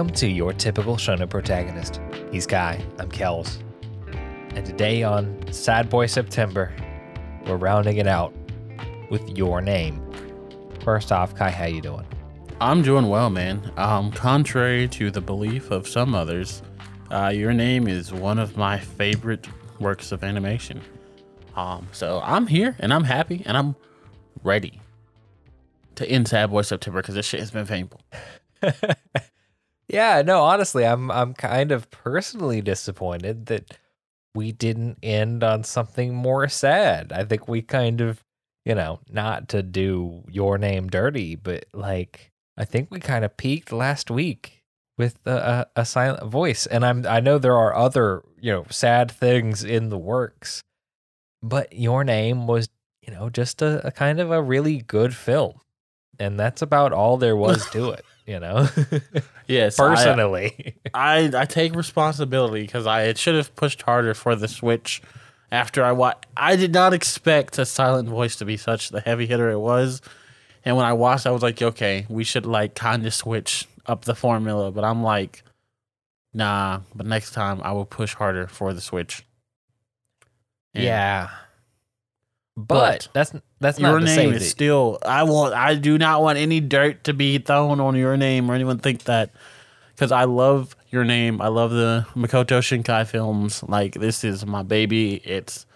Welcome to your typical shonen protagonist. He's Kai, I'm Kels. And today on Sad Boy September, we're rounding it out with your name. First off, Kai, how you doing? I'm doing well, man. Um, contrary to the belief of some others, uh, your name is one of my favorite works of animation. Um, so I'm here and I'm happy and I'm ready to end Sad Boy September because this shit has been painful. yeah, no, honestly, I'm I'm kind of personally disappointed that we didn't end on something more sad. I think we kind of, you know, not to do your name dirty, but like I think we kind of peaked last week with a, a, a silent voice, and I'm I know there are other you know sad things in the works, but your name was you know just a, a kind of a really good film, and that's about all there was to it you know. yes, personally, I I, I take responsibility because I it should have pushed harder for the Switch. After I watched, I did not expect a silent voice to be such the heavy hitter it was. And when I watched, I was like, okay, we should like kind of switch up the formula. But I'm like, nah. But next time, I will push harder for the Switch. And yeah. But, but that's that's not your name is still. I want. I do not want any dirt to be thrown on your name or anyone think that because I love your name. I love the Makoto Shinkai films. Like this is my baby. It's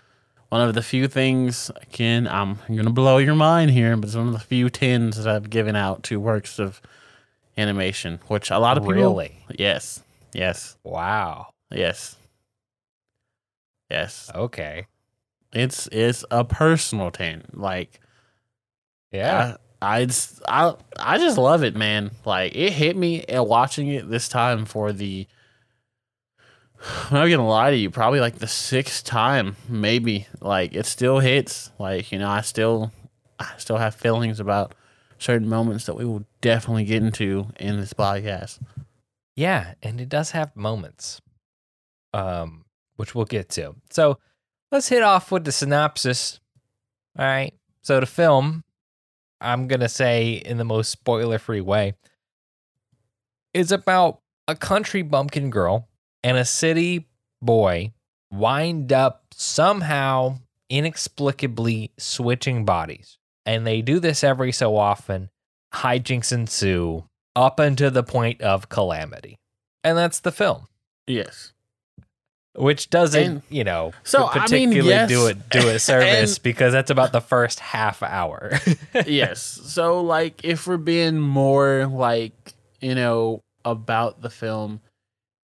one of the few things. Again, I'm gonna blow your mind here, but it's one of the few tens that I've given out to works of animation, which a lot of people. Really? Yes. Yes. Wow. Yes. Yes. Okay. It's it's a personal thing. Like, yeah, I, I just I I just love it, man. Like it hit me at watching it this time for the. I'm not gonna lie to you, probably like the sixth time, maybe. Like it still hits. Like you know, I still I still have feelings about certain moments that we will definitely get into in this podcast. Yeah, and it does have moments, um, which we'll get to. So let's hit off with the synopsis. All right. So the film, I'm gonna say in the most spoiler-free way, is about a country bumpkin girl and a city boy wind up somehow inexplicably switching bodies. And they do this every so often. Hijinks ensue up until the point of calamity. And that's the film. Yes which doesn't and, you know so particularly I mean, yes, do it do a service and, because that's about the first half hour. Yes. So like if we're being more like you know about the film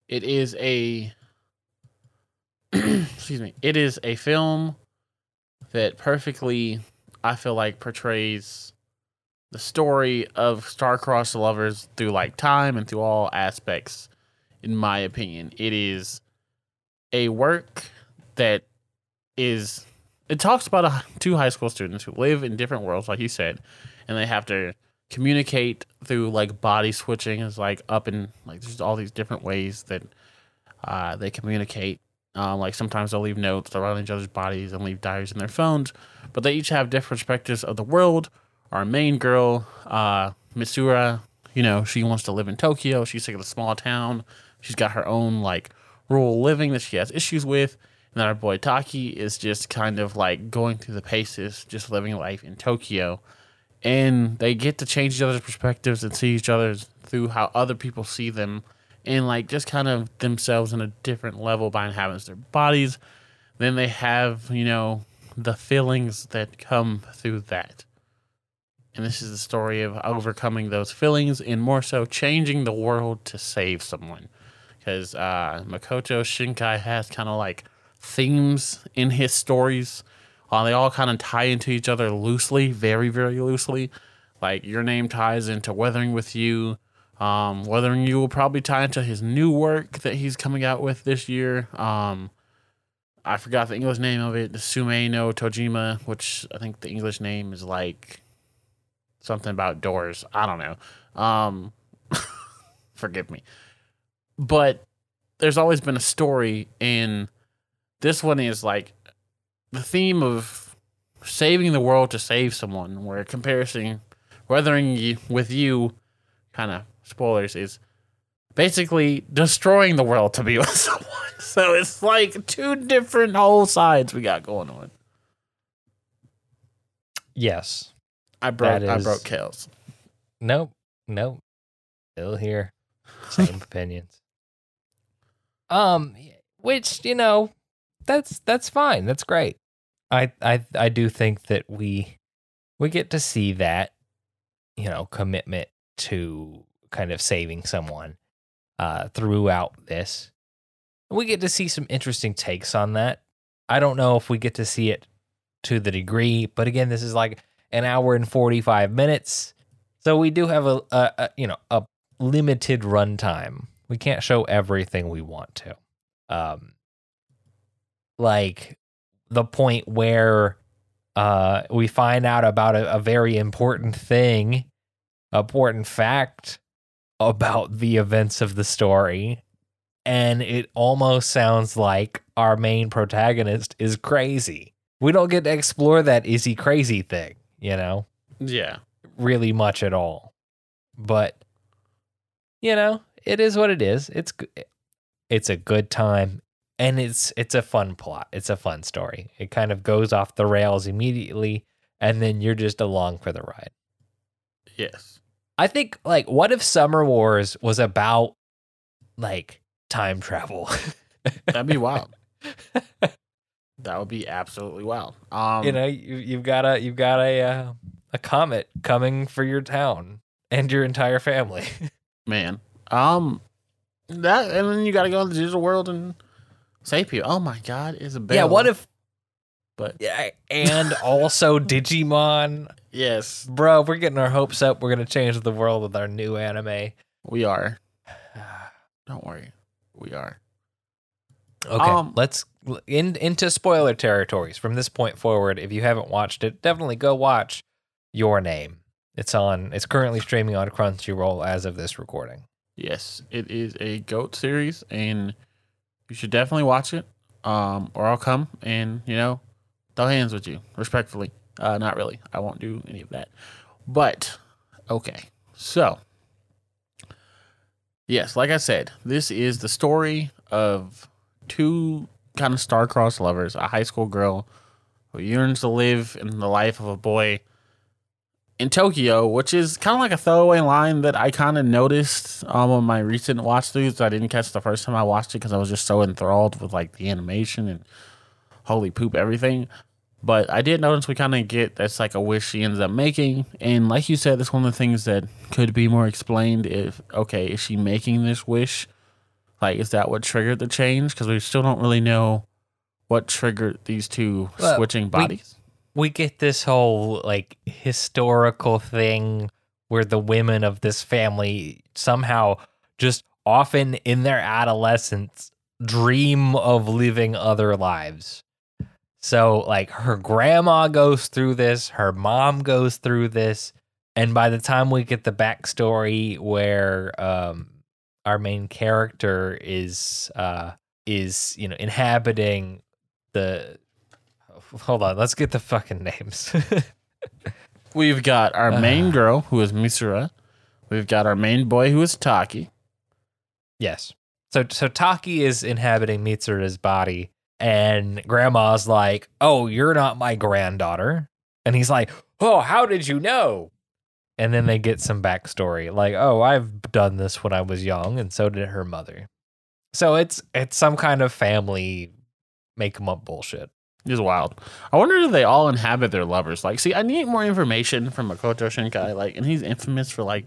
it is a excuse me it is a film that perfectly i feel like portrays the story of star-crossed lovers through like time and through all aspects in my opinion. It is a work that is it talks about a, two high school students who live in different worlds, like you said, and they have to communicate through like body switching is like up and like there's all these different ways that uh, they communicate. Um, like sometimes they'll leave notes they'll around each other's bodies and leave diaries in their phones, but they each have different perspectives of the world. Our main girl, uh, Mitsuha, you know, she wants to live in Tokyo. She's sick of the small town. She's got her own like rural living that she has issues with. And then our boy Taki is just kind of like going through the paces, just living life in Tokyo. And they get to change each other's perspectives and see each other through how other people see them and like just kind of themselves in a different level by inhabiting their bodies. Then they have, you know, the feelings that come through that. And this is the story of overcoming those feelings and more so changing the world to save someone because uh, Makoto Shinkai has kind of like themes in his stories. Uh, they all kind of tie into each other loosely, very, very loosely. Like your name ties into Weathering with You. Um, Weathering You will probably tie into his new work that he's coming out with this year. Um, I forgot the English name of it, Suzume no Tojimari, which I think the English name is like something about doors. I don't know. Um, forgive me but there's always been a story and this one is like the theme of saving the world to save someone where comparison weathering you, with you kind of spoilers is basically destroying the world to be with someone. So it's like two different whole sides we got going on. Yes. I broke That I is- broke Kels. Nope. Nope. Still here. Same opinions. Um, which you know, that's that's fine. That's great. I I I do think that we we get to see that you know commitment to kind of saving someone uh throughout this. We get to see some interesting takes on that. I don't know if we get to see it to the degree, but again, this is like an hour and 45 minutes. So we do have a, a, a you know a limited runtime. We can't show everything we want to. Um, like the point where uh, we find out about a, a very important thing, important fact about the events of the story, and it almost sounds like our main protagonist is crazy. We don't get to explore that is he crazy thing, you know? Yeah. really much at all. But you know, it is what it is. It's it's a good time and it's it's a fun plot. It's a fun story. It kind of goes off the rails immediately and then you're just along for the ride. Yes. I think like what if Summer Wars was about like time travel? That'd be wild. that would be absolutely wild. Um you know, you, you've got a you've got a uh, a comet coming for your town and your entire family. man. Um that and then you gotta go in the digital world and save people. Oh my god, Isabella. yeah, what if but Yeah, and also Digimon. yes, Bro, we're getting our hopes up. We're gonna change the world with our new anime. we are. Don't worry. We are. Okay, Um, let's in into spoiler territories from this point forward. If you haven't watched it, definitely go watch Your Name. It's on. It's currently streaming on Crunchyroll as of this recording. Yes, it is a goat series and you should definitely watch it. Um, or I'll come and, you know, throw hands with you, respectfully. Uh not really. I won't do any of that. But okay. So Yes, like I said, this is the story of two kind of star-crossed lovers, a high school girl who yearns to live in the life of a boy in Tokyo, which is kind of like a throwaway line that I kind of noticed um, on my recent watch throughs. I didn't catch the first time I watched it because I was just so enthralled with like the animation and holy poop everything. But I did notice we kind of get that's like a wish she ends up making, and like you said, that's one of the things that could be more explained. If okay, is she making this wish? Like, is that what triggered the change? Because we still don't really know what triggered these two Well, switching bodies. we get this whole like historical thing where the women of this family somehow just often in their adolescence dream of living other lives. So like her grandma goes through this, her mom goes through this, and by the time we get the backstory where um our main character is uh is you know inhabiting the hold on let's get the fucking names We've got our main Uh. girl, who is Mitsuha. We've got our main boy, who is Taki. yes so so taki is inhabiting mitsuha's body and grandma's like oh you're not my granddaughter and he's like oh how did you know and then they get some backstory like oh i've done this when i was young and so did her mother so it's it's some kind of family make 'em up bullshit He's wild. I wonder if they all inhabit their lovers. Like, see, I need more information from Makoto Shinkai. Like, and he's infamous for like,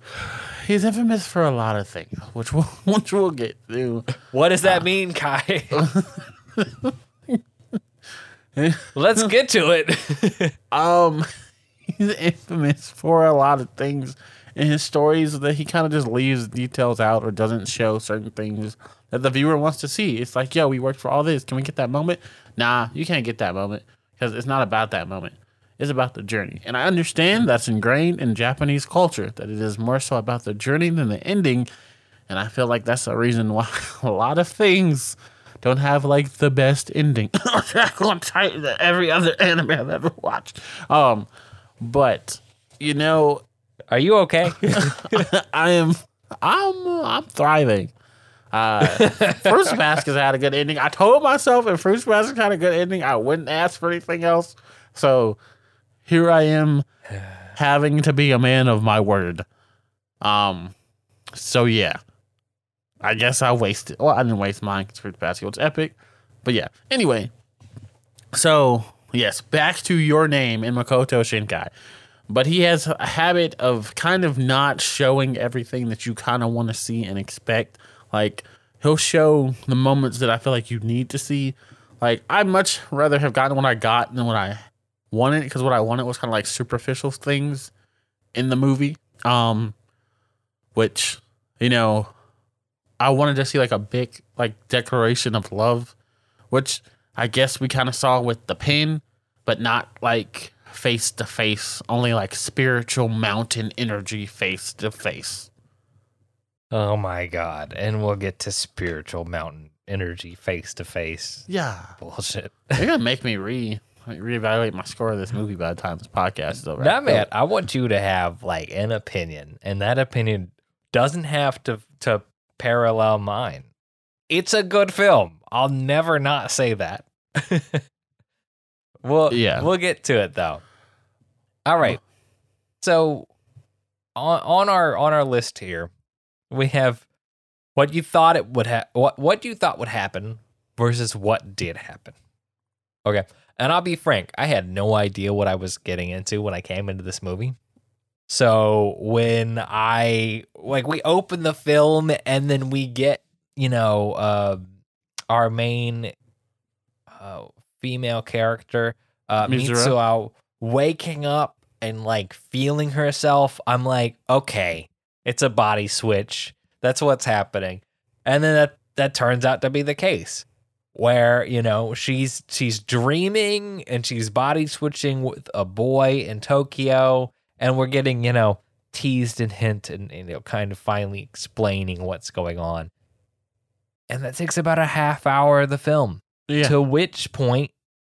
he's infamous for a lot of things, which we'll which we'll get to. what does that mean kai let's get to it Um, he's infamous for a lot of things in his stories that he kind of just leaves details out or doesn't show certain things that the viewer wants to see. It's like, yo, we worked for all this. Can we get that moment? Nah, you can't get that moment because it's not about that moment. It's about the journey. And I understand that's ingrained in Japanese culture that it is more so about the journey than the ending. And I feel like that's the reason why a lot of things don't have like the best ending. On Titan, every other anime I've ever watched. Um, but you know, are you okay I am I'm I'm thriving. Uh, Fruits Basket had a good ending. I told myself if Fruits Basket had a good ending, I wouldn't ask for anything else. So here I am, having to be a man of my word. Um, so yeah, I guess I wasted. Well, I didn't waste mine because Fruits Basket was epic. But yeah, anyway. So yes, back to your name in Makoto Shinkai. But he has a habit of kind of not showing everything that you kind of want to see and expect. Like he'll show the moments that I feel like you need to see. Like I'd much rather have gotten what I got than what I wanted because what I wanted was kind of like superficial things in the movie. Um, which you know, I wanted to see like a big like declaration of love, which I guess we kind of saw with the pin, but not like face to face, only like spiritual mountain energy face to face. Oh my god. And we'll get to spiritual mountain energy face to face. Yeah, Bullshit. they're gonna make me re reevaluate my score of this movie by the time this podcast is over. Nah, man, I want you to have like an opinion, and that opinion doesn't have to to parallel mine. It's a good film. I'll never not say that. we'll Yeah. we'll get to it though. All right. So on on our on our list here, we have what you thought it would have what what you thought would happen versus what did happen. Okay. And I'll be frank, I had no idea what I was getting into when I came into this movie. So when I like we open the film and then we get, you know, uh our main uh female character, uh. Mitsuha waking up and like feeling herself, I'm like, okay, it's a body switch. That's what's happening. And then that that turns out to be the case where you know she's she's dreaming and she's body switching with a boy in Tokyo and we're getting you know teased and hint and, and you know kind of finally explaining what's going on and that takes about a half hour of the film yeah, to which point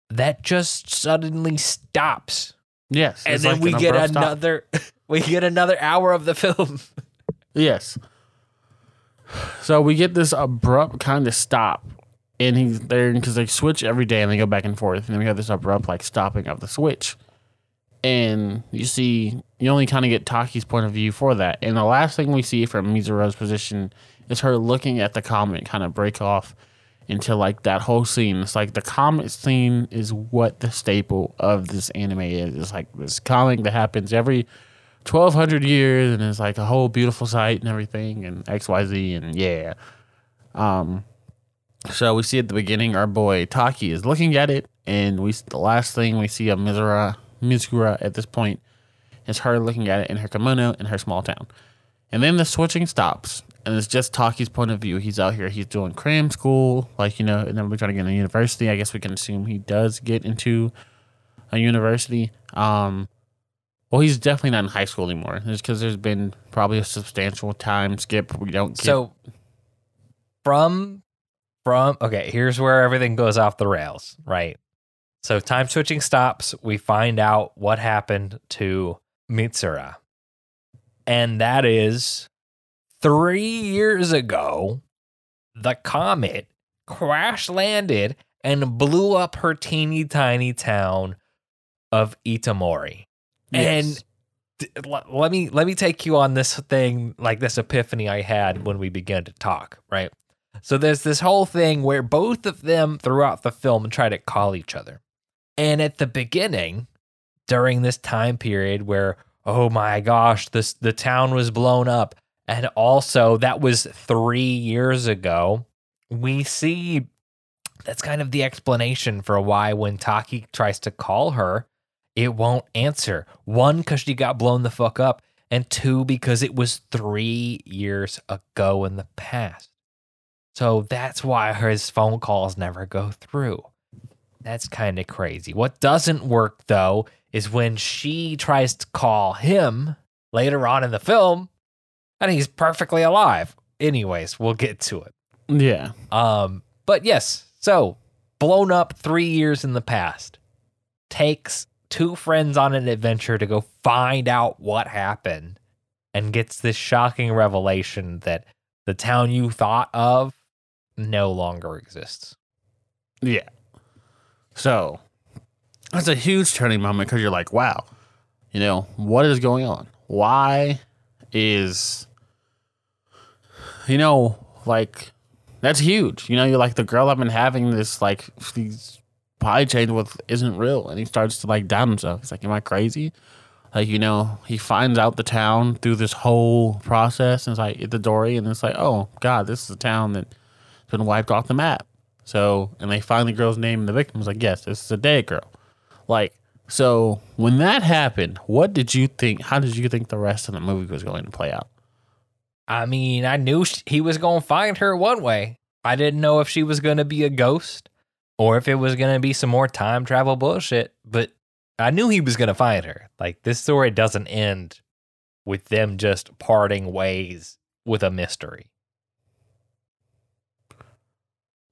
that just suddenly stops. Yes, and then like we an get another we get another hour of the film. Yes. So we get this abrupt kind of stop, and he's there because they switch every day and they go back and forth, and then we have this abrupt like stopping of the switch, and you see you only kind of get Taki's point of view for that, and the last thing we see from Mitsuha's position is her looking at the comet kind of break off into like that whole scene. It's like the comet scene is what the staple of this anime is. It's like this comic that happens every 1200 years and it's like a whole beautiful sight and everything and xyz and yeah um so we see at the beginning our boy taki is looking at it and we the last thing we see of mitsuha mitsuha at this point is her looking at it in her kimono in her small town and then the switching stops and it's just taki's point of view he's out here he's doing cram school like you know and then we're trying to get into university i guess we can assume he does get into a university um well, he's definitely not in high school anymore. Just because there's been probably a substantial time skip. We don't get. So from from okay, here's where everything goes off the rails, right? So time switching stops, we find out what happened to Mitsuha. And that is 3 years ago the comet crash landed and blew up her teeny tiny town of Itomori. Yes. And d- let me let me take you on this thing like this epiphany I had when we began to talk, right? So there's this whole thing where both of them throughout the film try to call each other. And at the beginning, during this time period where oh my gosh, this the town was blown up and also that was 3 years ago, we see that's kind of the explanation for why when Taki tries to call her, it won't answer. One, because she got blown the fuck up, and two, because it was three years ago in the past. So that's why his phone calls never go through. That's kind of crazy. What doesn't work, though, is when she tries to call him later on in the film, and he's perfectly alive. Anyways, we'll get to it. yeah, Um, but yes, so blown up three years in the past takes two friends on an adventure to go find out what happened. and gets this shocking revelation that the town you thought of no longer exists. Yeah. So that's a huge turning moment because you're like, wow, you know, what is going on? Why is, you know, like, that's huge. You know, you're like, the girl I've been having this, like, these pie chains with isn't real. And he starts to, like, doubt himself. He's like, am I crazy? Like, you know, he finds out the town through this whole process and it's like, the Dory, and it's like, oh, God, this is a town that's been wiped off the map. So, and they find the girl's name and the victim's like, yes, this is a dead girl. Like, so when that happened, what did you think? How did you think the rest of the movie was going to play out? I mean, I knew he was going to find her one way. I didn't know if she was going to be a ghost or if it was going to be some more time travel bullshit, but I knew he was going to find her. Like, this story doesn't end with them just parting ways with a mystery.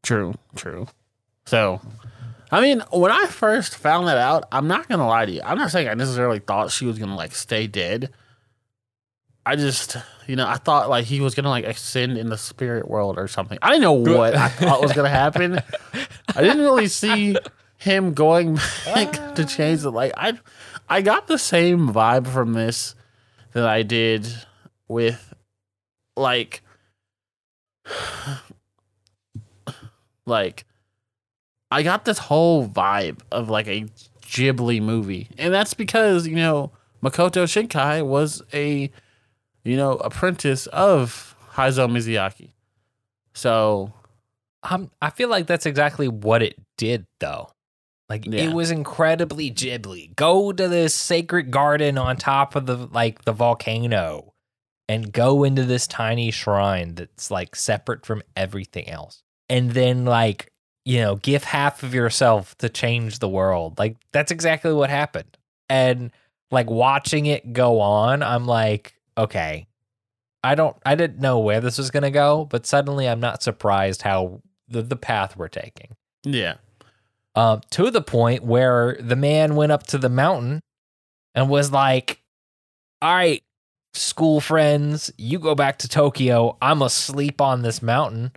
True, true. So, I mean, when I first found that out, I'm not gonna lie to you. I'm not saying I necessarily thought she was gonna like stay dead. I just, you know, I thought like he was gonna like ascend in the spirit world or something. I didn't know what I thought was gonna happen. I didn't really see him going back ah. to change the light. I, I got the same vibe from this that I did with, like, like I got this whole vibe of like a Ghibli movie. And that's because, you know, Makoto Shinkai was a, you know, apprentice of Hayao Miyazaki. So, Um, I feel like that's exactly what it did, though. Like Yeah. it was incredibly Ghibli. Go to this sacred garden on top of the like the volcano, and go into this tiny shrine that's like separate from everything else, and then like you know give half of yourself to change the world. Like that's exactly what happened. And like watching it go on, I'm like, okay, I don't, I didn't know where this was gonna go, but suddenly I'm not surprised how the the path we're taking yeah. um, to the point where the man went up to the mountain and was like, "All right, school friends, you go back to Tokyo. I'm asleep on this mountain."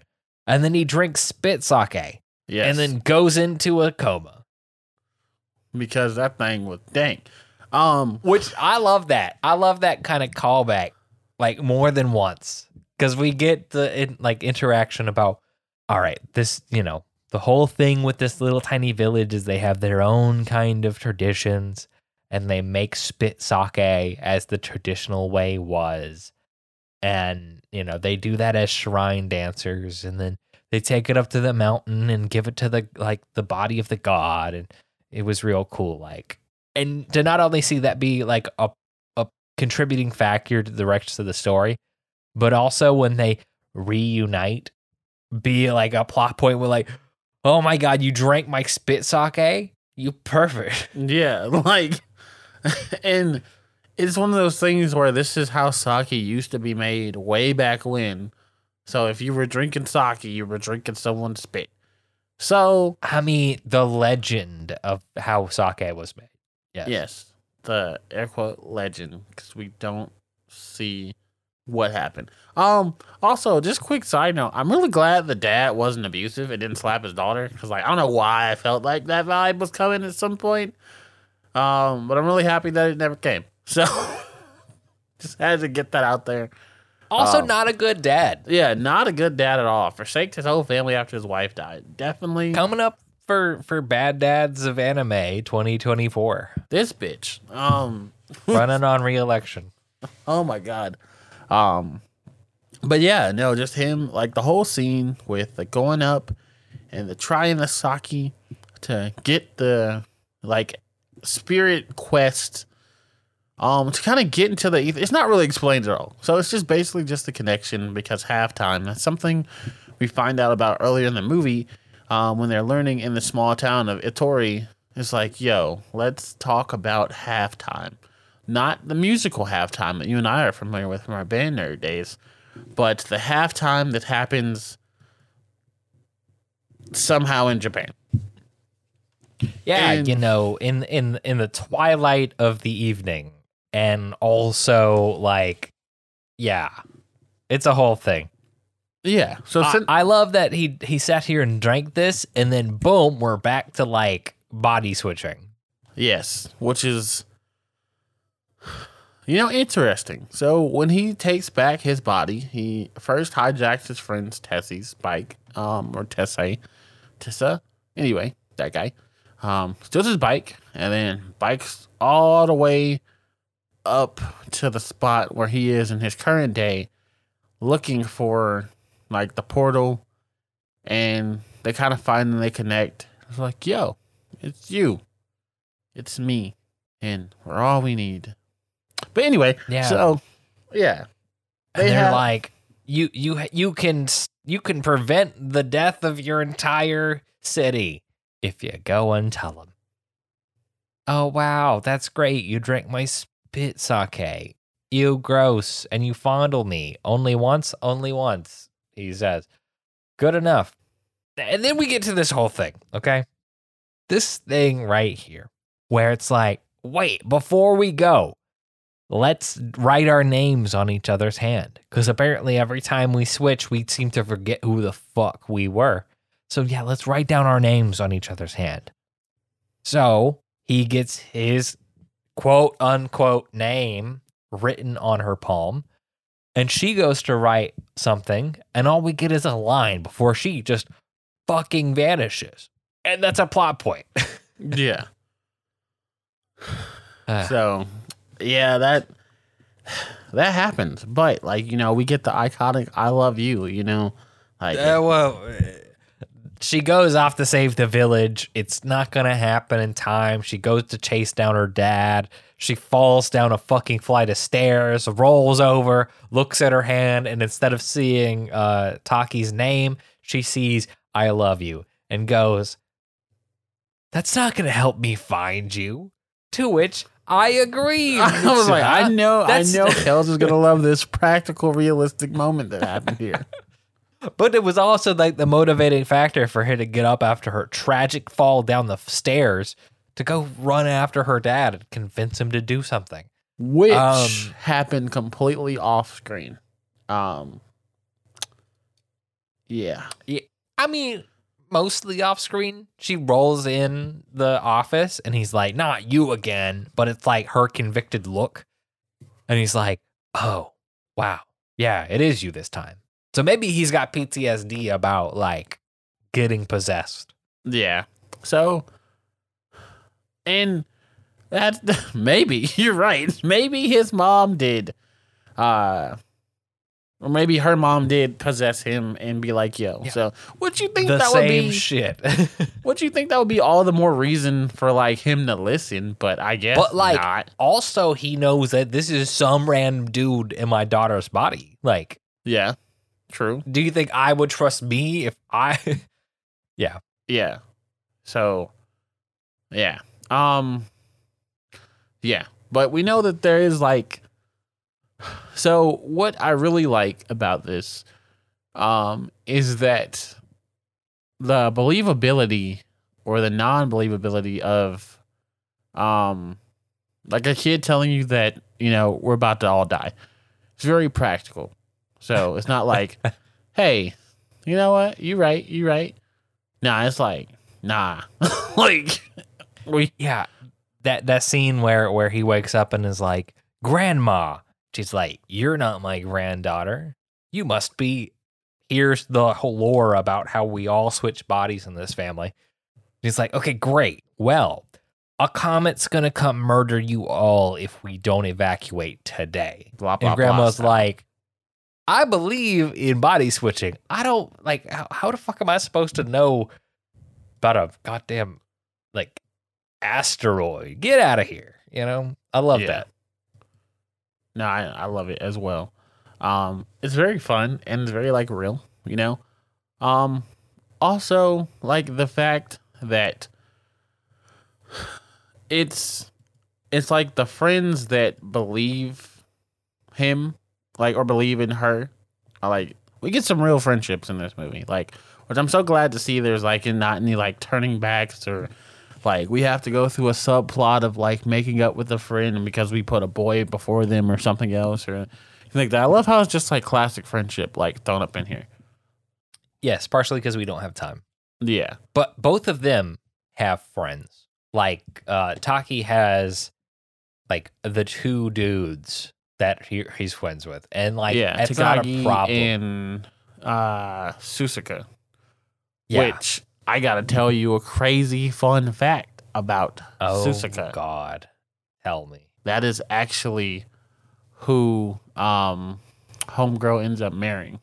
And then he drinks spit sake Yes. and then goes into a coma. because that thing was dang. Um, Which I love that. I love that kind of callback, like more than once, because we get the in, like interaction about, all right, this you know the whole thing with this little tiny village is they have their own kind of traditions, and they make spit sake as the traditional way was, and you know they do that as shrine dancers, and then they take it up to the mountain and give it to the like the body of the god, and it was real cool, like and to not only see that be like a a contributing factor to the rest of the story, but also when they reunite, be like a plot point where like, oh my god, you drank my spit sake, you perfect. yeah, like, and it's one of those things where this is how sake used to be made way back when. So if you were drinking sake, you were drinking someone's spit. So I mean, the legend of how sake was made. Yes. Yes, the air quote legend because we don't see what happened. Um. Also, just quick side note: I'm really glad the dad wasn't abusive and didn't slap his daughter because, like, I don't know why I felt like that vibe was coming at some point. Um. But I'm really happy that it never came. So, just had to get that out there. Also, Um, not a good dad. Yeah, not a good dad at all. Forsaked his whole family after his wife died. Definitely Coming up for for bad dads of anime 2024, this bitch. Um. running on re-election. Oh my god. Um but yeah, no, just him like the whole scene with the going up and the trying the sake to get the like spirit quest um to kind of get into the ether. It's not really explained at all. So it's just basically just the connection because halftime. That's something we find out about earlier in the movie um, when they're learning in the small town of Itomori. It's like, yo, let's talk about halftime not the musical halftime that you and I are familiar with from our band nerd days, but the halftime that happens somehow in Japan. Yeah, And- you know, in in in the twilight of the evening, and also like yeah, it's a whole thing. Yeah. So I, sin- I love that he he sat here and drank this, and then boom, we're back to like body switching. yes, which is you know interesting. So when he takes back his body, he first hijacks his friend's Tessie's bike, um, or Tessa, Tessa. Anyway, that guy, um, steals his bike and then bikes all the way up to the spot where he is in his current day, looking for like the portal, and they kind of find and they connect. It's like, yo, it's you, it's me, and we're all we need. But anyway, Yeah. So yeah, And They they're have- like, you you you can you can prevent the death of your entire city if you go and tell them. Oh wow, that's great. You drank my spit sake. You gross, and you fondle me only once, only once. He says, "Good enough." And then we get to this whole thing, okay? This thing right here, where it's like, wait, before we go, let's write our names on each other's hand. Because apparently, every time we switch, we seem to forget who the fuck we were. So, yeah, let's write down our names on each other's hand. So, he gets his quote unquote name written on her palm. And she goes to write something, and all we get is a line before she just fucking vanishes. And that's a plot point. yeah. Uh, So, yeah, that that happens. But like you know, we get the iconic "I love you." You know, like Uh, well, she goes off to save the village. It's not gonna happen in time. She goes to chase down her dad. She falls down a fucking flight of stairs, rolls over, looks at her hand, and instead of seeing uh, Taki's name, she sees "I love you" and goes, "That's not gonna help me find you." To which I agree. I was like, I know, That's- I know, Kels is gonna love this practical, realistic moment that happened here. But it was also like the motivating factor for her to get up after her tragic fall down the stairs to go run after her dad and convince him to do something. Which Um, happened completely off screen. Um, yeah, I mean, mostly off screen. She rolls in the office and he's like, Not you again. But it's like her convicted look. And he's like, Oh, wow. Yeah, it is you this time. So maybe he's got PTSD about like getting possessed. yeah. So, and that maybe you're right. Maybe his mom did, uh, or maybe her mom did possess him and be like, "Yo." Yeah. So, what you think The that would be? shit. What you think that would be all the more reason for like him to listen? But I guess, But, like, not. also he knows that this is some random dude in my daughter's body. Like, yeah, true. do you think I would trust me if I yeah. Yeah. So, yeah. Um, yeah. But we know that there is like, so what I really like about this, um, is that the believability or the non-believability of, um, like a kid telling you that you know we're about to all die. It's very practical. So it's not like, hey, you know what? You right. You right. Nah, it's like, nah. like, we, Yeah. That that scene where where he wakes up and is like, "Grandma." She's like, "You're not my granddaughter. You must be." Here's the whole lore about how we all switch bodies in this family. He's like, "Okay, great. Well, a comet's gonna come murder you all if we don't evacuate today." blah, blah, and grandma's blah. like, I believe in body switching. I don't like how, how the fuck am I supposed to know about a goddamn like asteroid? Get out of here. You know? I love Yeah. that. no, I, I love it as well. Um, it's very fun and it's very like real, you know? Um, also like the fact that it's, it's like the friends that believe him, like, or believe in her are like, we get some real friendships in this movie. Like, which I'm so glad to see there's like and not any like turning backs or like we have to go through a subplot of like making up with a friend because we put a boy before them or something else or like that. I love how it's just like classic friendship, like thrown up in here. Yes, partially because we don't have time. Yeah, But both of them have friends. Like uh Taki has like the two dudes that he, he's friends with. And like yeah. it's not a problem. and uh, Tsukasa, yeah. which I gotta tell you a crazy fun fact about oh Tsukasa. God. Tell me. That is actually who um homegirl ends up marrying.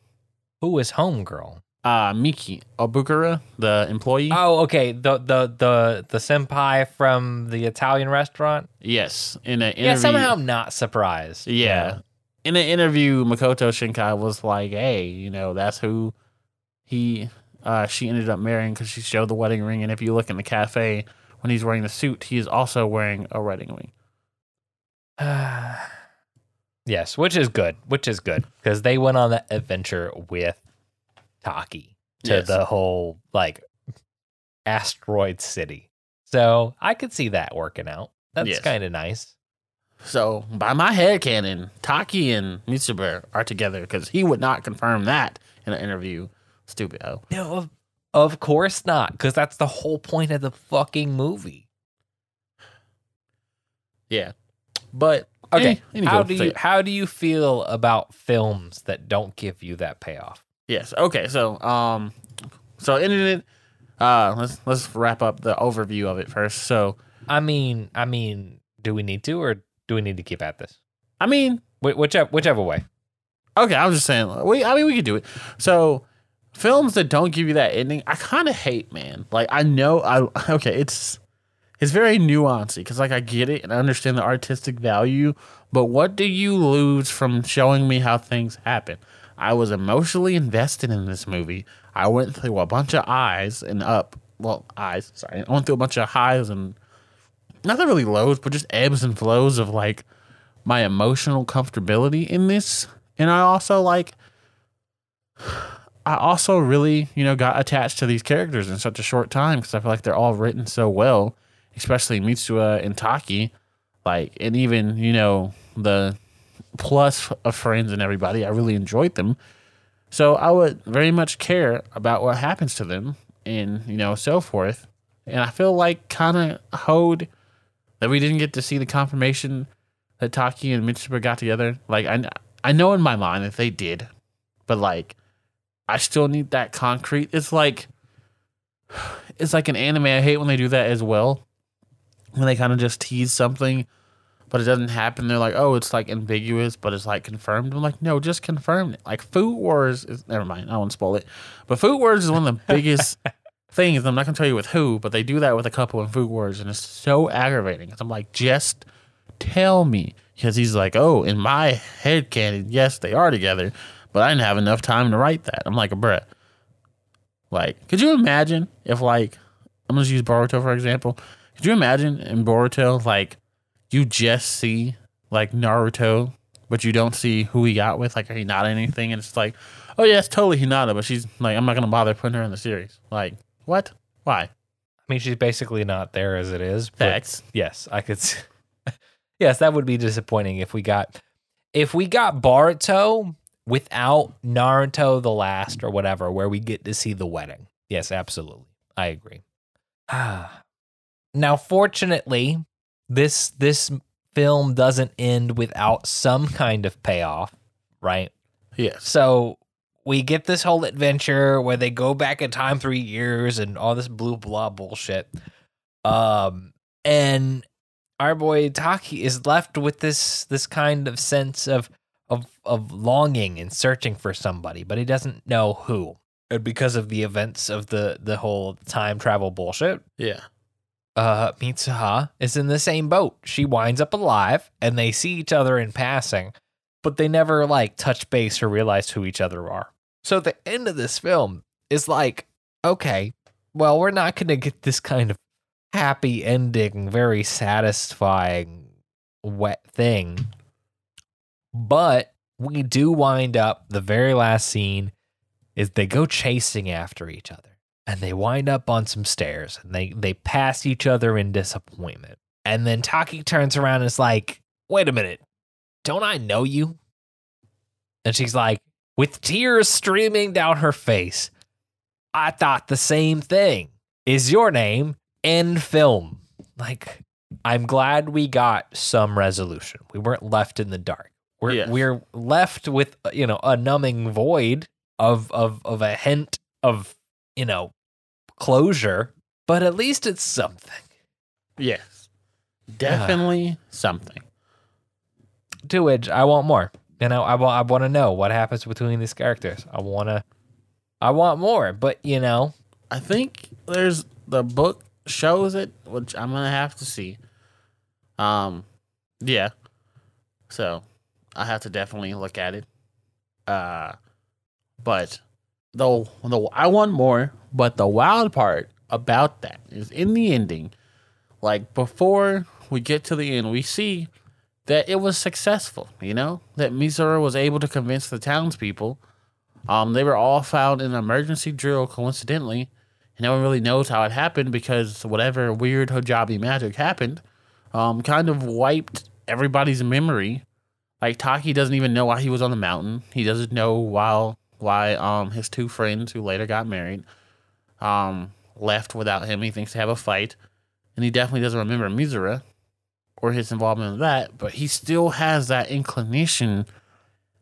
Who is homegirl? Uh Miki Okudera, the employee. Oh, okay. The the the the senpai from the Italian restaurant. yes, in an interview. Yeah, somehow I'm not surprised. Yeah. In an interview, Makoto Shinkai was like, "Hey, you know, that's who he uh she ended up marrying because she showed the wedding ring. And if you look in the cafe when he's wearing the suit, he is also wearing a wedding ring. yes, which is good. Which is good because they went on that adventure with Taki to Yes. the whole like asteroid city. So I could see that working out. That's Yes. kind of nice. So, by my head canon, Taki and Mitsuha are together because he would not confirm that in an interview. Stupid. Oh, No, of, of course not, because that's the whole point of the fucking movie. yeah. But Okay, eh, how do you yeah. how do you feel about films that don't give you that payoff? Yes. Okay. So, um, so ending it. Uh, let's let's wrap up the overview of it first. So, I mean, I mean, do we need to, or do we need to keep at this? I mean, Wh- whichever, whichever way. Okay, I was just saying. We, I mean, we could do it. So, films that don't give you that ending, I kind of hate, man. Like, I know, I okay, it's it's very nuancy because, like, I get it and I understand the artistic value, but what do you lose from showing me how things happen? I was emotionally invested in this movie. I went through a bunch of eyes and up, well, eyes. Sorry, I went through a bunch of highs and not that really lows, but just ebbs and flows of like my emotional comfortability in this. And I also like I also really, you know, got attached to these characters in such a short time because I feel like they're all written so well, especially Mitsuha and Taki. Like, and even, you know, the plus of friends and everybody, I really enjoyed them. So I would very much care about what happens to them and, you know, so forth. And I feel like kind of hoed that we didn't get to see the confirmation that Taki and Mitsuha got together. Like I, I know in my mind that they did, but like I still need that concrete. It's like it's like an anime. I hate when they do that as well. When they kind of just tease something, but it doesn't happen. They're like, oh, it's like ambiguous, but it's like confirmed. I'm like, no, just confirm it. Like Food Wars is never mind. I won't spoil it. But Food Wars is one of the biggest things. I'm not gonna tell you with who, but they do that with a couple in Food Wars, and it's so aggravating. I'm like, just tell me, because he's like, oh, in my head canon, yes, they are together, but I didn't have enough time to write that. I'm like, bruh. Like, could you imagine if like I'm gonna use Boruto for example? Could you imagine in Boruto like you just see like Naruto, but you don't see who he got with, like Hinata anything, and it's like, oh yeah, it's totally Hinata, but she's like, I'm not gonna bother putting her in the series. Like, what? Why? I mean, she's basically not there as it is. But Facts. yes, I could. yes, that would be disappointing if we got if we got Boruto without Naruto the Last or whatever, where we get to see the wedding. Yes, absolutely, I agree. now, fortunately, this this film doesn't end without some kind of payoff, right? Yes. So we get this whole adventure where they go back in time three years and all this blue blah bullshit. Um, and our boy Taki is left with this this kind of sense of of of longing and searching for somebody, but he doesn't know who. And because of the events of the the whole time travel bullshit, Yeah. uh, Mitsuha is in the same boat. She winds up alive, and they see each other in passing, but they never like touch base or realize who each other are. So the end of this film is like, okay, well, we're not going to get this kind of happy ending, very satisfying, wet thing, but we do wind up. The very last scene is they go chasing after each other and they wind up on some stairs and they they pass each other in disappointment. And then Taki turns around and is like, "Wait a minute. Don't I know you?" And she's like, with tears streaming down her face, I thought the same thing. Is your name in film? Like, I'm glad we got some resolution. We weren't left in the dark. We're Yes. we're left with uh, you know a numbing void of of of a hint of you know closure, but at least it's something. Yes. Definitely something. To which I want more. You know, I want I want to know what happens between these characters. I want to I want more, but you know, I think there's the book shows it, which I'm gonna have to see. Um, yeah. So I have to definitely look at it. Uh, but though, though I want more. But the wild part about that is in the ending, like before we get to the end, we see that it was successful. You know that Mizora was able to convince the townspeople. Um, they were all found in an emergency drill coincidentally, and no one really knows how it happened because whatever weird hijabi magic happened, um, kind of wiped everybody's memory. Like Taki doesn't even know why he was on the mountain. He doesn't know why why um his two friends who later got married um left without him. He thinks they have a fight, and he definitely doesn't remember Mizura or his involvement in that. But he still has that inclination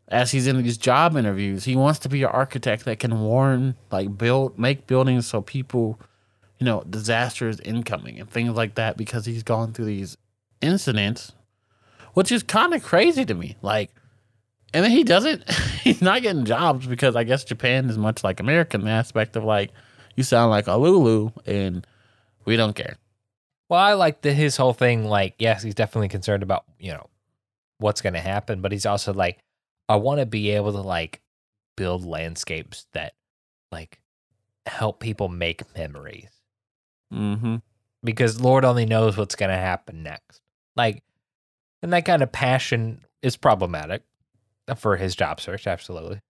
as he's in these job interviews. He wants to be an architect that can warn, like build, make buildings so people, you know, disaster is incoming and things like that because he's gone through these incidents, which is kind of crazy to me. Like, and then he doesn't, he's not getting jobs because I guess Japan is much like America in the aspect of like, you sound like a Lulu and we don't care. well, I like the his whole thing like yes, he's definitely concerned about, you know, what's going to happen, but he's also like I want to be able to like build landscapes that like help people make memories. Mm-hmm. because Lord only knows what's going to happen next. Like, and that kind of passion is problematic for his job search. Absolutely.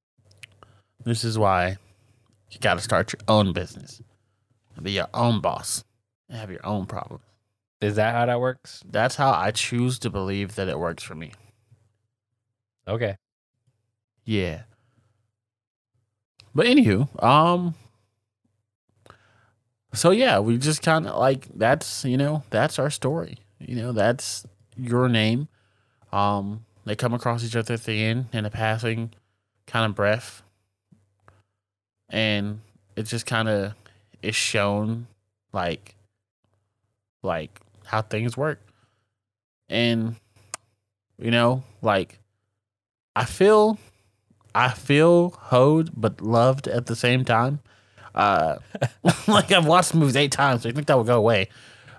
This is why you got to start your own business, and be your own boss, and have your own problems. Is that how that works? That's how I choose to believe that it works for me. Okay. Yeah. But anywho, um so yeah, we just kind of like that's, you know, that's our story. You know, that's your name. Um they come across each other at the end in a passing kind of breath. And it just kind of is shown like like how things work. And you know, like I feel I feel hoed but loved at the same time. Uh, like I've watched movies eight times, so I think that would go away.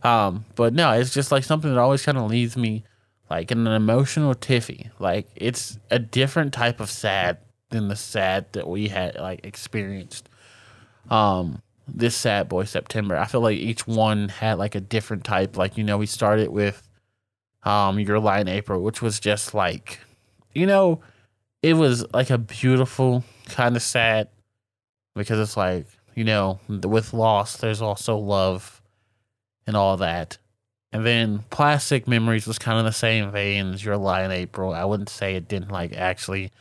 Um, but no, it's just like something that always kind of leaves me like in an emotional tiffy. Like it's a different type of sad than the sad that we had like experienced. Um, this sad boy September. I feel like each one had like a different type. Like you know, we started with um Your Lie in April, which was just like, you know, it was like a beautiful kind of sad because it's like you know with loss there's also love and all that and then plastic memories was kind of the same vein as Your Lie in April i wouldn't say it didn't like actually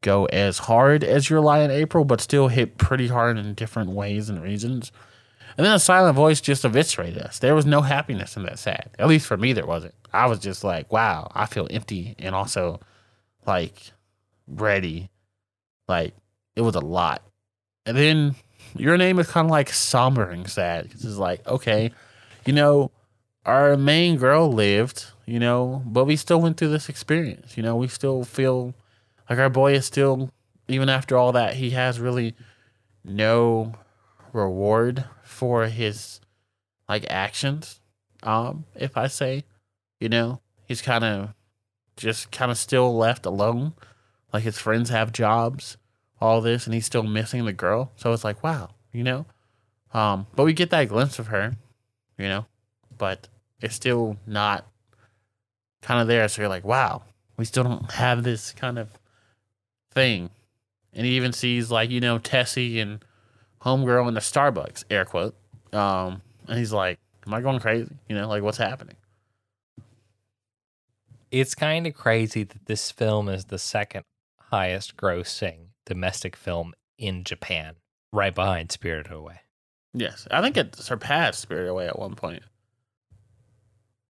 go as hard as Your Lie in April but still hit pretty hard in different ways and reasons and then a silent voice just eviscerated us there was no happiness in that sad at least for me there wasn't i was just like wow i feel empty and also like ready. Like it was a lot. And then your name is kind of like sombering sad. It's like, okay, you know, our main girl lived, you know, but we still went through this experience. You know, we still feel like our boy is still, even after all that, he has really no reward for his like actions. Um, if I say, you know, he's kind of just kind of still left alone like his friends have jobs, all this, and he's still missing the girl. So it's like, wow, you know. Um, but we get that glimpse of her, you know, but it's still not kind of there. So you're like, wow, we still don't have this kind of thing. And he even sees like you know Tessie and homegirl in the Starbucks air quote, um, and he's like, am I going crazy? You know, like what's happening? It's kind of crazy that this film is the second highest grossing domestic film in Japan, right behind Spirited Away. Yes, I think it surpassed Spirit Away at one point.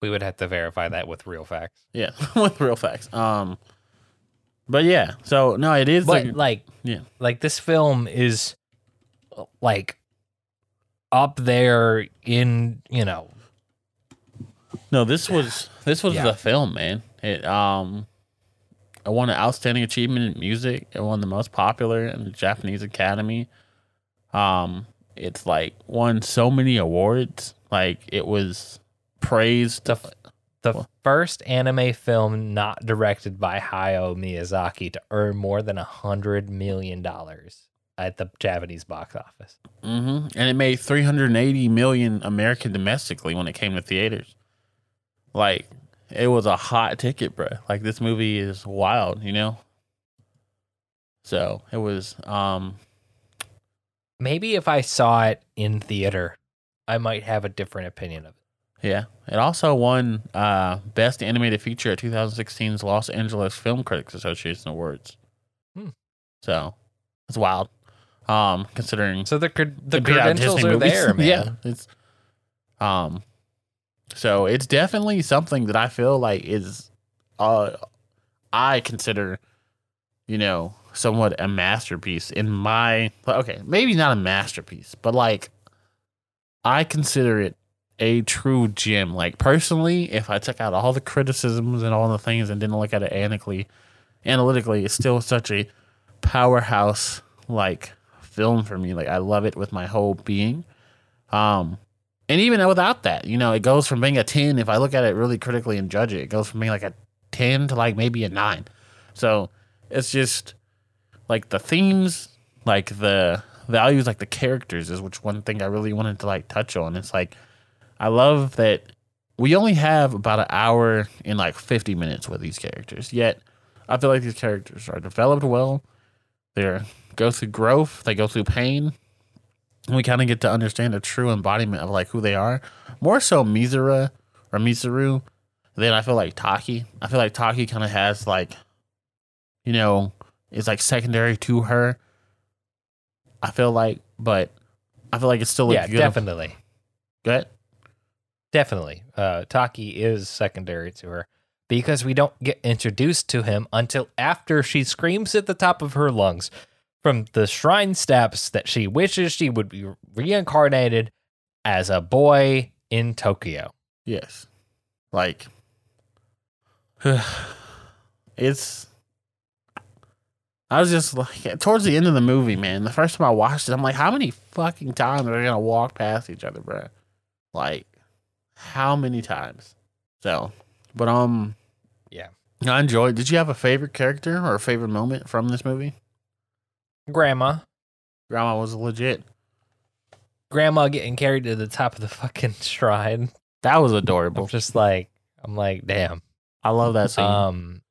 We would have to verify that with real facts. Yeah, with real facts. Um, but yeah, so no, it is But like like, yeah. like this film is like up there in you know no, this was this was Yeah. the film, man. It um, it won an outstanding achievement in music. It won the most popular in the Japanese Academy. Um, it's like won so many awards. Like it was praised. the f- the Well- first anime film not directed by Hayao Miyazaki to earn more than a hundred million dollars at the Japanese box office. hmm And it made 380 million American domestically when it came to theaters. Like it was a hot ticket, bro. Like this movie is wild, you know. So it was. Um, Maybe if I saw it in theater, I might have a different opinion of it. yeah. It also won uh, best animated feature at 2016's Los Angeles Film Critics Association Awards. Hmm. So it's wild. Um, considering So the the to beat out credentials are movies. there, man. yeah, it's um, so it's definitely something that I feel like is, uh, I consider, you know, somewhat a masterpiece in my okay, maybe not a masterpiece, but like, I consider it a true gem. Like personally, if I took out all the criticisms and all the things and didn't look at it analytically, analytically, it's still such a powerhouse like film for me. Like I love it with my whole being. Um and even without that, you know, it goes from being a 10 if I look at it really critically and judge it. It goes from being like a 10 to like maybe a 9. So, it's just like the themes, like the values, like the characters is which one thing I really wanted to like touch on. It's like I love that we only have about an hour and like 50 minutes with these characters. Yet I feel like these characters are developed well. They're go through growth, they go through pain. And we kind of get to understand a true embodiment of like who they are. More so Mizura or Mizuru than I feel like Taki. I feel like Taki kind of has like, you know, is like secondary to her. I feel like, but I feel like it's still a yeah, good. definitely, Good. definitely. Uh, Taki is secondary to her because we don't get introduced to him until after she screams at the top of her lungs from the shrine steps that she wishes she would be reincarnated as a boy in Tokyo. Yes. Like it's I was just like towards the end of the movie, man. The first time I watched it, I'm like, how many fucking times are they gonna walk past each other, bro? Like, how many times? So, but um, Yeah. I enjoyed. Did you have a favorite character or a favorite moment from this movie? Grandma, Grandma was legit. grandma getting carried to the top of the fucking shrine. That was I'm adorable. just like, I'm like, damn. I love that scene. Um,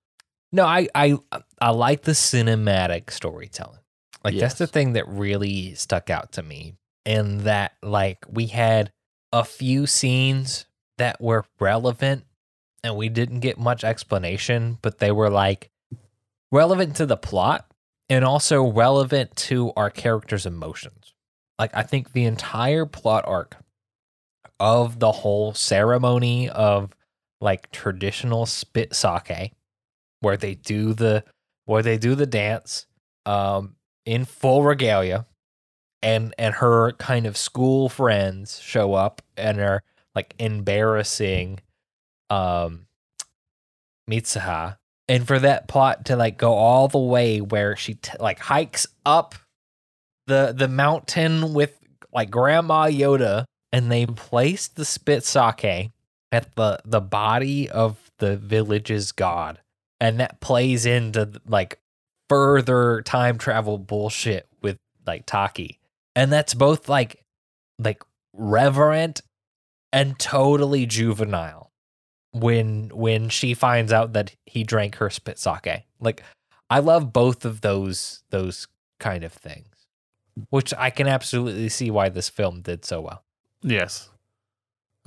no, I I I like the cinematic storytelling. Like that's the thing that really stuck out to me, and that like we had a few scenes that were relevant, and we didn't get much explanation, but they were like relevant to the plot and also relevant to our characters' emotions. Like I think the entire plot arc of the whole ceremony of like traditional spit sake where they do the where they do the dance um in full regalia and and her kind of school friends show up and are like embarrassing um Mitsuha. And for that plot to like go all the way where she t- like hikes up the the mountain with like grandma Yoda and they place the spit sake at the the body of the village's god and that plays into like further time travel bullshit with like Taki and that's both like like reverent and totally juvenile when when she finds out that he drank her spit sake like I love both of those those kind of things which I can absolutely see why this film did so well Yes.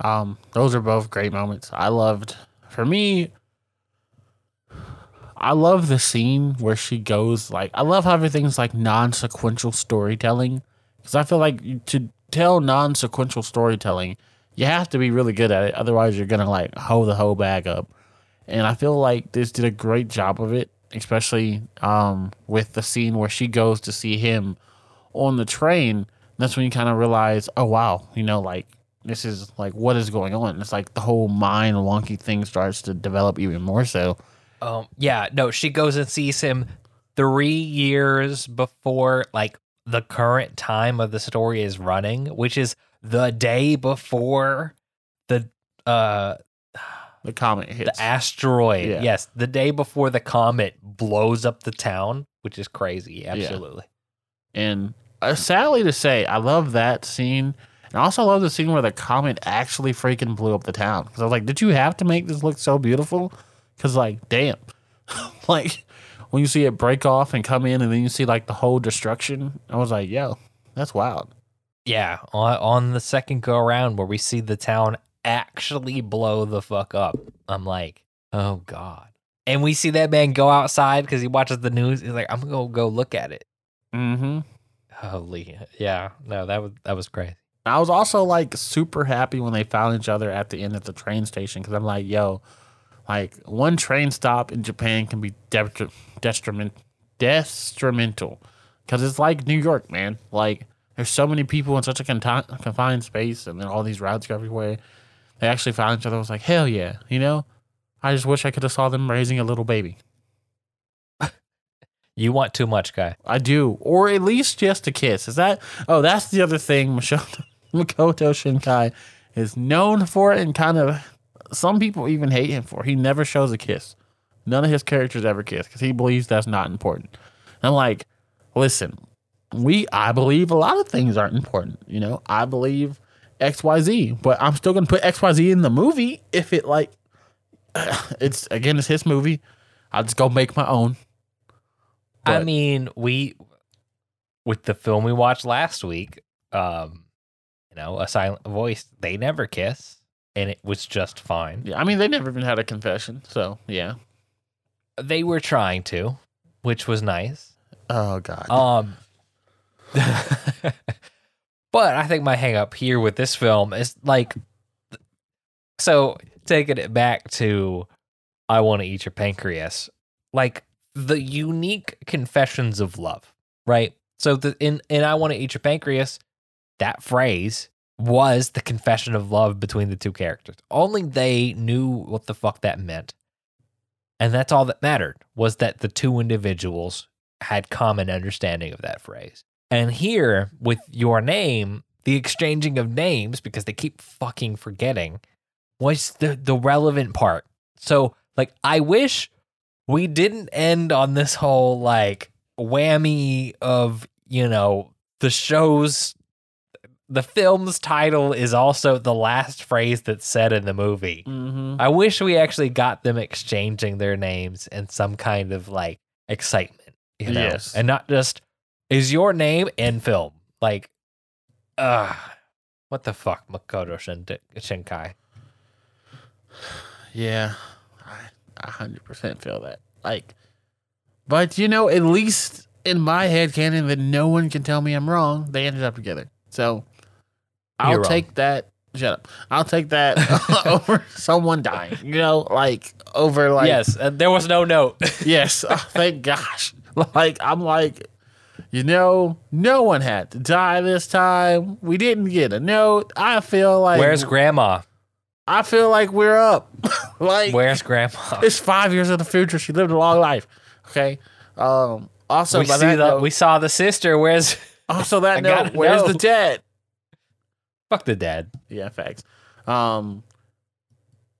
Um, those are both great moments. I loved for me, I love the scene where she goes like I love how everything's like non-sequential storytelling because I feel like to tell non-sequential storytelling, you have to be really good at it. Otherwise, you're gonna like hoe the whole bag up. And I feel like this did a great job of it, especially um, with the scene where she goes to see him on the train. That's when you kind of realize, oh wow, you know, like this is like what is going on. It's like the whole mind wonky thing starts to develop even more so. Um, yeah, no, she goes and sees him three years before like the current time of the story is running, which is the day before the uh The comet hits. the asteroid. Yeah. Yes, the day before the comet blows up the town, which is crazy. Absolutely. And uh, sadly to say, I love that scene. And I also love the scene where the comet actually freaking blew up the town. Because I was like, did you have to make this look so beautiful? Because, like, damn. like, when you see it break off and come in and then you see, like, the whole destruction, I was like, yo, that's wild. Yeah, on, on the second go around where we see the town actually blow the fuck up, I'm like, oh god. And we see that man go outside because he watches the news. He's like, I'm gonna go look at it. Mm hmm. Holy, yeah, no, that was that was crazy. I was also like super happy when they found each other at the end of the train station because I'm like, yo, like one train stop in Japan can be detri- detriment detrimental because it's like New York, man. Like there's so many people in such a conti- confined space, and then all these routes go everywhere. They actually found each other. I was like, hell yeah, you know. I just wish I could have saw them raising a little baby. You want too much, guy. I do, or at least just a kiss. Is that? Oh, that's the other thing. Makoto, Makoto Shinkai is known for, and kind of some people even hate him for. He never shows a kiss. None of his characters ever kiss because he believes that's not important. And I'm like, listen, we I believe a lot of things aren't important. You know, I believe X Y Z, but I'm still gonna put X Y Z in the movie if it like it's again it's his movie. I'll just go make my own. I mean, we with the film we watched last week, um, you know, a silent voice, they never kiss, and it was just fine. Yeah, I mean they never even had a confession, so yeah. They were trying to, which was nice. Oh god. Um, but I think my hang up here with this film is like, so taking it back to I Want to Eat Your Pancreas, like the unique confessions of love, right? So the in, in I Want to Eat Your Pancreas, that phrase was the confession of love between the two characters. Only they knew what the fuck that meant. And that's all that mattered was that the two individuals had common understanding of that phrase. And here with your name, the exchanging of names because they keep fucking forgetting was the the relevant part. So like I wish we didn't end on this whole like whammy of, you know, the show's the film's title is also the last phrase that's said in the movie. Mm-hmm. I wish we actually got them exchanging their names in some kind of like excitement, you know, Yes. and not just is your name in film. Like, uh what the fuck, Makoto Shin- Shinkai? Yeah, I a hundred percent feel that. Like, but you know, at least in my head canon, that no one can tell me I'm wrong. They ended up together, so I'll You're wrong. take that. Shut up. I'll take that over someone dying. You know, like over like yes, uh, there was no note. yes. Oh, thank gosh. Like I'm like, you know, no one had to die this time. We didn't get a note. I feel like Where's Grandma? I feel like we're up. like Where's Grandma? it's five years in the future. She lived a long life. Okay. Um. Also, we by see that the, note, we saw the sister. Where's also that I note, where's know. the dad? Fuck the dad? Yeah, facts. Um.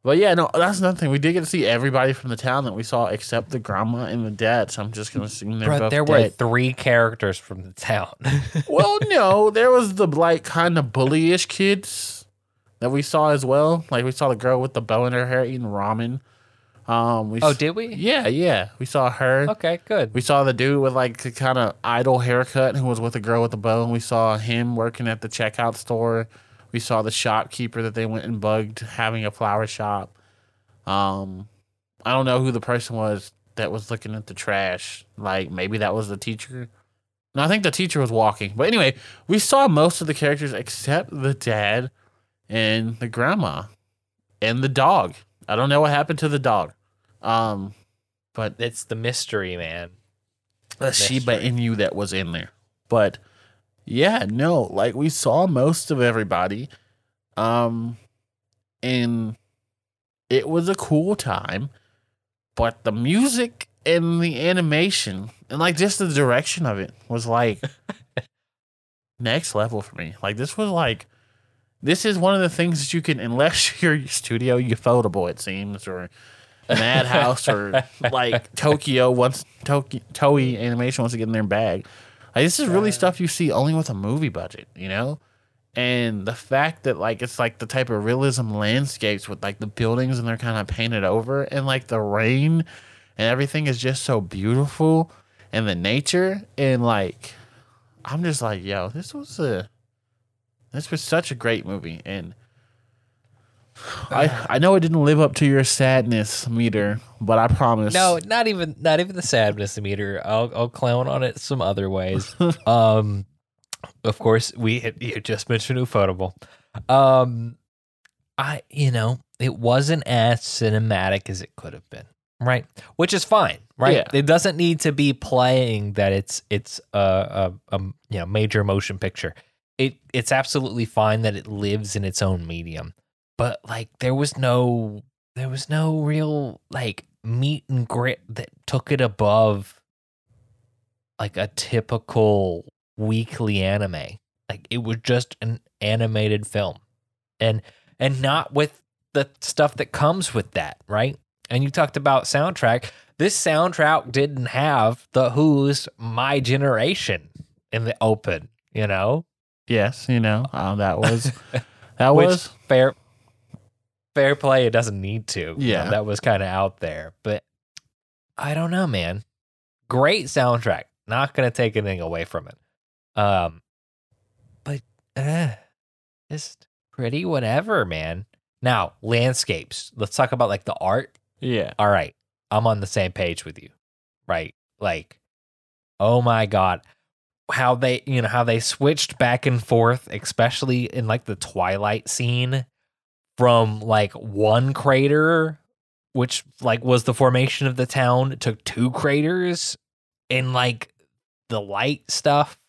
But yeah, no, that's another thing. We did get to see everybody from the town that we saw except the grandma and the dad. So I'm just gonna assume they're Bro, both there were dead. three characters from the town. well, no, there was the like kind of bullyish kids that we saw as well. Like we saw the girl with the bow in her hair eating ramen. Um, we oh, s- did we? yeah, yeah, we saw her. Okay, good. We saw the dude with like the kind of idle haircut who was with the girl with the bow, and we saw him working at the checkout store. We saw the shopkeeper that they went and bugged having a flower shop. Um, I don't know who the person was that was looking at the trash. Like maybe that was the teacher. No, I think the teacher was walking. But anyway, we saw most of the characters except the dad and the grandma and the dog. I don't know what happened to the dog. Um, but It's the mystery, man. the Shiba mystery. Inu that was in there. But yeah, no, like we saw most of everybody. Um and it was a cool time. But the music and the animation and like just the direction of it was like next level for me. Like this was like this is one of the things that you can unless you're Studio Ufotable, it seems, or Madhouse or like Tokyo wants Tokyo Toei Animation wants to get in their bag. Like this is really stuff you see only with a movie budget, you know? And the fact that like it's like the type of realism landscapes with like the buildings and they're kind of painted over and like the rain and everything is just so beautiful and the nature and like I'm just like, yo, this was a this was such a great movie and I I know it didn't live up to your sadness meter, but I promise. No, not even not even the sadness meter. I'll I'll clown on it some other ways. um, of course, we had, you just mentioned Ufotable. Um, I you know it wasn't as cinematic as it could have been, right? Which is fine, right? Yeah. It doesn't need to be playing that it's it's a, a, a you know major motion picture. It it's absolutely fine that it lives in its own medium, but like there was no there was no real like meat and grit that took it above like a typical weekly anime. Like it was just an animated film. And and not with the stuff that comes with that, right? And you talked about soundtrack. This soundtrack didn't have the Who's My Generation in the open, you know? Yes, you know uh, that was that was fair fair play it doesn't need to. You know, Yeah. that was kind of out there. But I don't know, man. Great soundtrack. Not gonna take anything away from it. Um but uh just pretty whatever, man. Now, landscapes. Let's talk about like the art. yeah All right. I'm on the same page with you. Right? Like, oh my God. How they, you know, how they switched back and forth, especially in like the Twilight scene from like one crater, which like was the formation of the town, took two craters and like the light stuff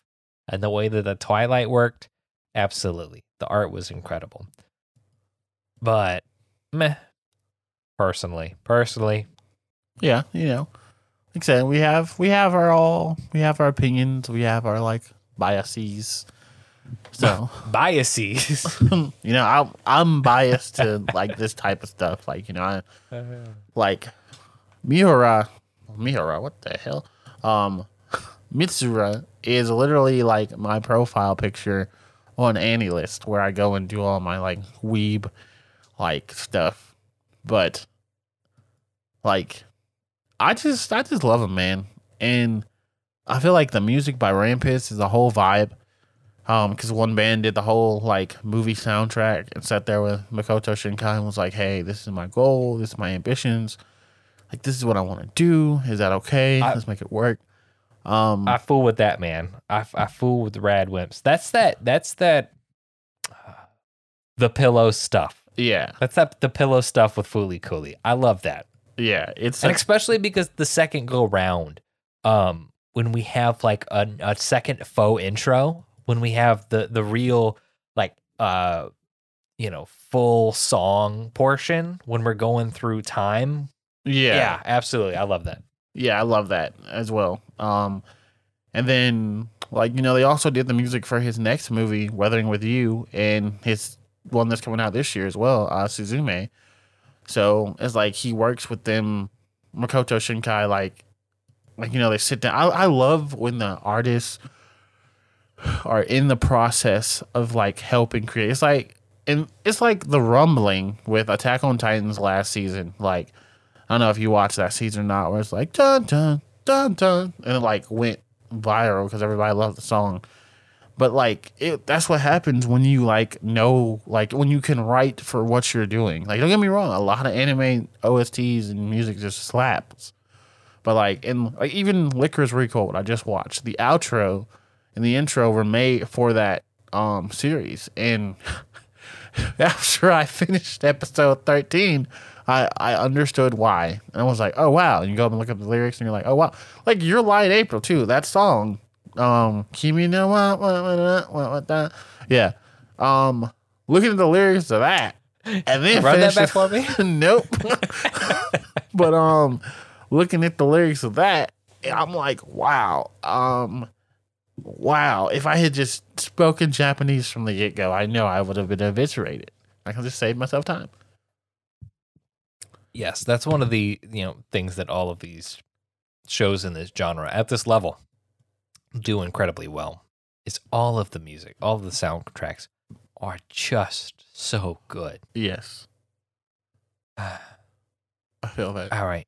and the way that the Twilight worked. Absolutely. The art was incredible. But meh. Personally, personally, yeah you know like I said we have we have our all we have our opinions we have our like biases so biases. you know I I'm biased to like this type of stuff. Like you know I like Miura Miura what the hell? Um Mitsura is literally like my profile picture on AniList where I go and do all my like weeb like stuff. But like I just I just love him man. And I feel like the music by RADWIMPS is a whole vibe um because one band did the whole like movie soundtrack and sat there with Makoto Shinkai and was like hey this is my goal this is my ambitions like this is what I want to do is that okay I- let's make it work um I fool with that man. I, I fool with the RADWIMPS. That's that. That's that. uh, the pillow stuff. yeah That's that. The pillow stuff with Fooly Cooley. I love that, yeah it's and like, especially because the second go round, um, when we have like a, a second faux intro, when we have the the real like uh, you know, full song portion when we're going through time. yeah yeah absolutely. I love that. Yeah, I love that as well. Um, and then like you know they also did the music for his next movie, Weathering with You, and his one that's coming out this year as well, uh, Suzume. So it's like he works with them, Makoto Shinkai. Like, like you know they sit down. I I love when the artists are in the process of like helping create. It's like and it's like the rumbling with Attack on Titans last season. Like I don't know if you watched that season or not, where it's like dun dun dun dun, and it like went viral because everybody loved the song. But like it, that's what happens when you like know, like when you can write for what you're doing. Like don't get me wrong, a lot of anime OSTs and music just slaps, But like in like even Lycoris Recoil, I just watched the outro and the intro were made for that um series. And after I finished episode thirteen, I I understood why, and I was like, oh wow. And you go up and look up the lyrics, and you're like, oh wow. Like Your Lie in April too. That song, um, Kimi no wa wa wa wa wa da. Yeah. Um, looking at the lyrics of that, and then Run that back for me. nope. but um, looking at the lyrics of that, I'm like, wow, um, wow. If I had just spoken Japanese from the get go, I know I would have been eviscerated. I can just save myself time. Yes, that's one of the you know things that all of these shows in this genre at this level do incredibly well. Is all of the music, all of the soundtracks are just so good. Yes, all I feel that. right,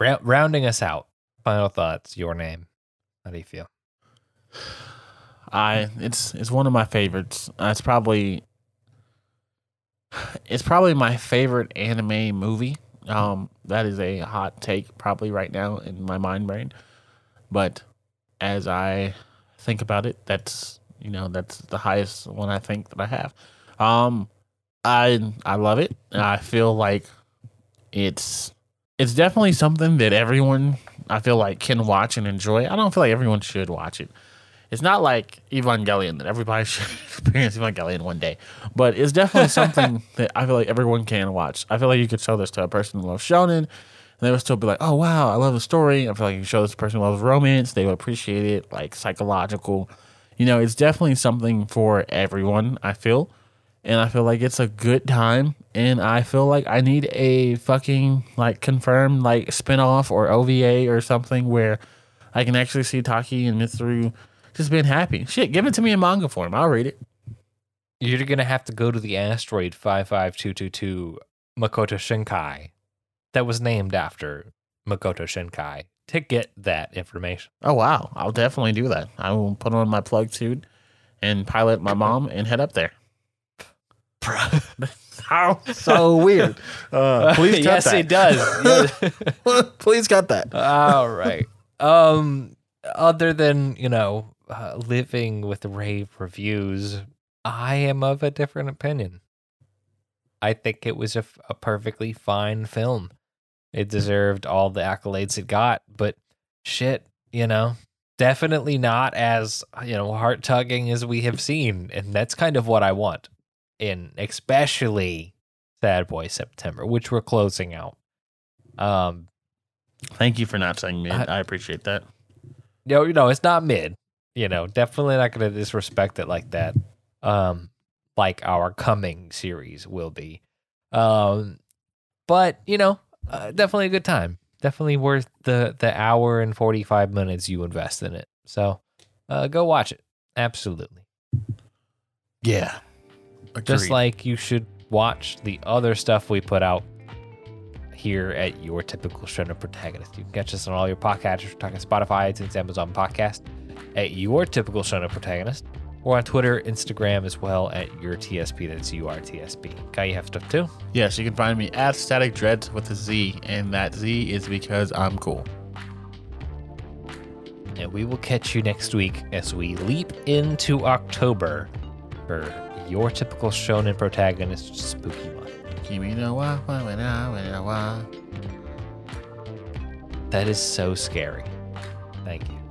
Rou- rounding us out. Final thoughts. Your name. How do you feel? I it's it's one of my favorites. Uh, it's probably it's probably my favorite anime movie. Um, that is a hot take probably right now in my mind brain, but as I think about it, that's you know that's the highest one I think that I have. Um, I I love it. I feel like it's it's definitely something that everyone I feel like can watch and enjoy. I don't feel like everyone should watch it it's not like Evangelion that everybody should experience Evangelion one day, but it's definitely something that I feel like everyone can watch. I feel like you could show this to a person who loves shonen, and they would still be like, "Oh wow, I love the story." I feel like you could show this person who loves romance, they would appreciate it, like psychological. You know, it's definitely something for everyone. I feel, and I feel like it's a good time, and I feel like I need a fucking like confirmed like spinoff or OVA or something where I can actually see Taki and Mitsuru just being happy. Shit, give it to me in manga form. I'll read it. You're gonna have to go to the asteroid five five two two two Makoto Shinkai, that was named after Makoto Shinkai, to get that information. Oh wow, I'll definitely do that. I will put on my plug suit and pilot my mom and head up there. How so weird. Uh, please cut yes, that. it does. Please cut that. All right. Um, other than you know, uh, living with rave reviews, I am of a different opinion. I think it was a, a perfectly fine film. It deserved all the accolades it got, but shit, you know, definitely not as you know heart tugging as we have seen, and that's kind of what I want in especially Sad Boy September, which we're closing out. Um, Thank you for not saying mid. I- I appreciate that. no, you know, it's not mid. You know, definitely not going to disrespect it like that. Um, like our coming series will be. Um, but you know, uh, definitely a good time. Definitely worth the the hour and forty five minutes you invest in it. So, uh, go watch it. Absolutely. Yeah. Just like you should watch the other stuff we put out here at your typical shonen protagonist. You can catch us on all your podcatchers. We're talking Spotify, iTunes, Amazon Podcast at your typical shonen protagonist. Or on Twitter, Instagram as well at your TSP. That's URTSP. Guy, you have stuff too? Yes, you can find me at Static Dreads with a Z, and that Z is because I'm cool. And we will catch you next week as we leap into October for your typical shonen protagonist spooky month. That is so scary. Thank you.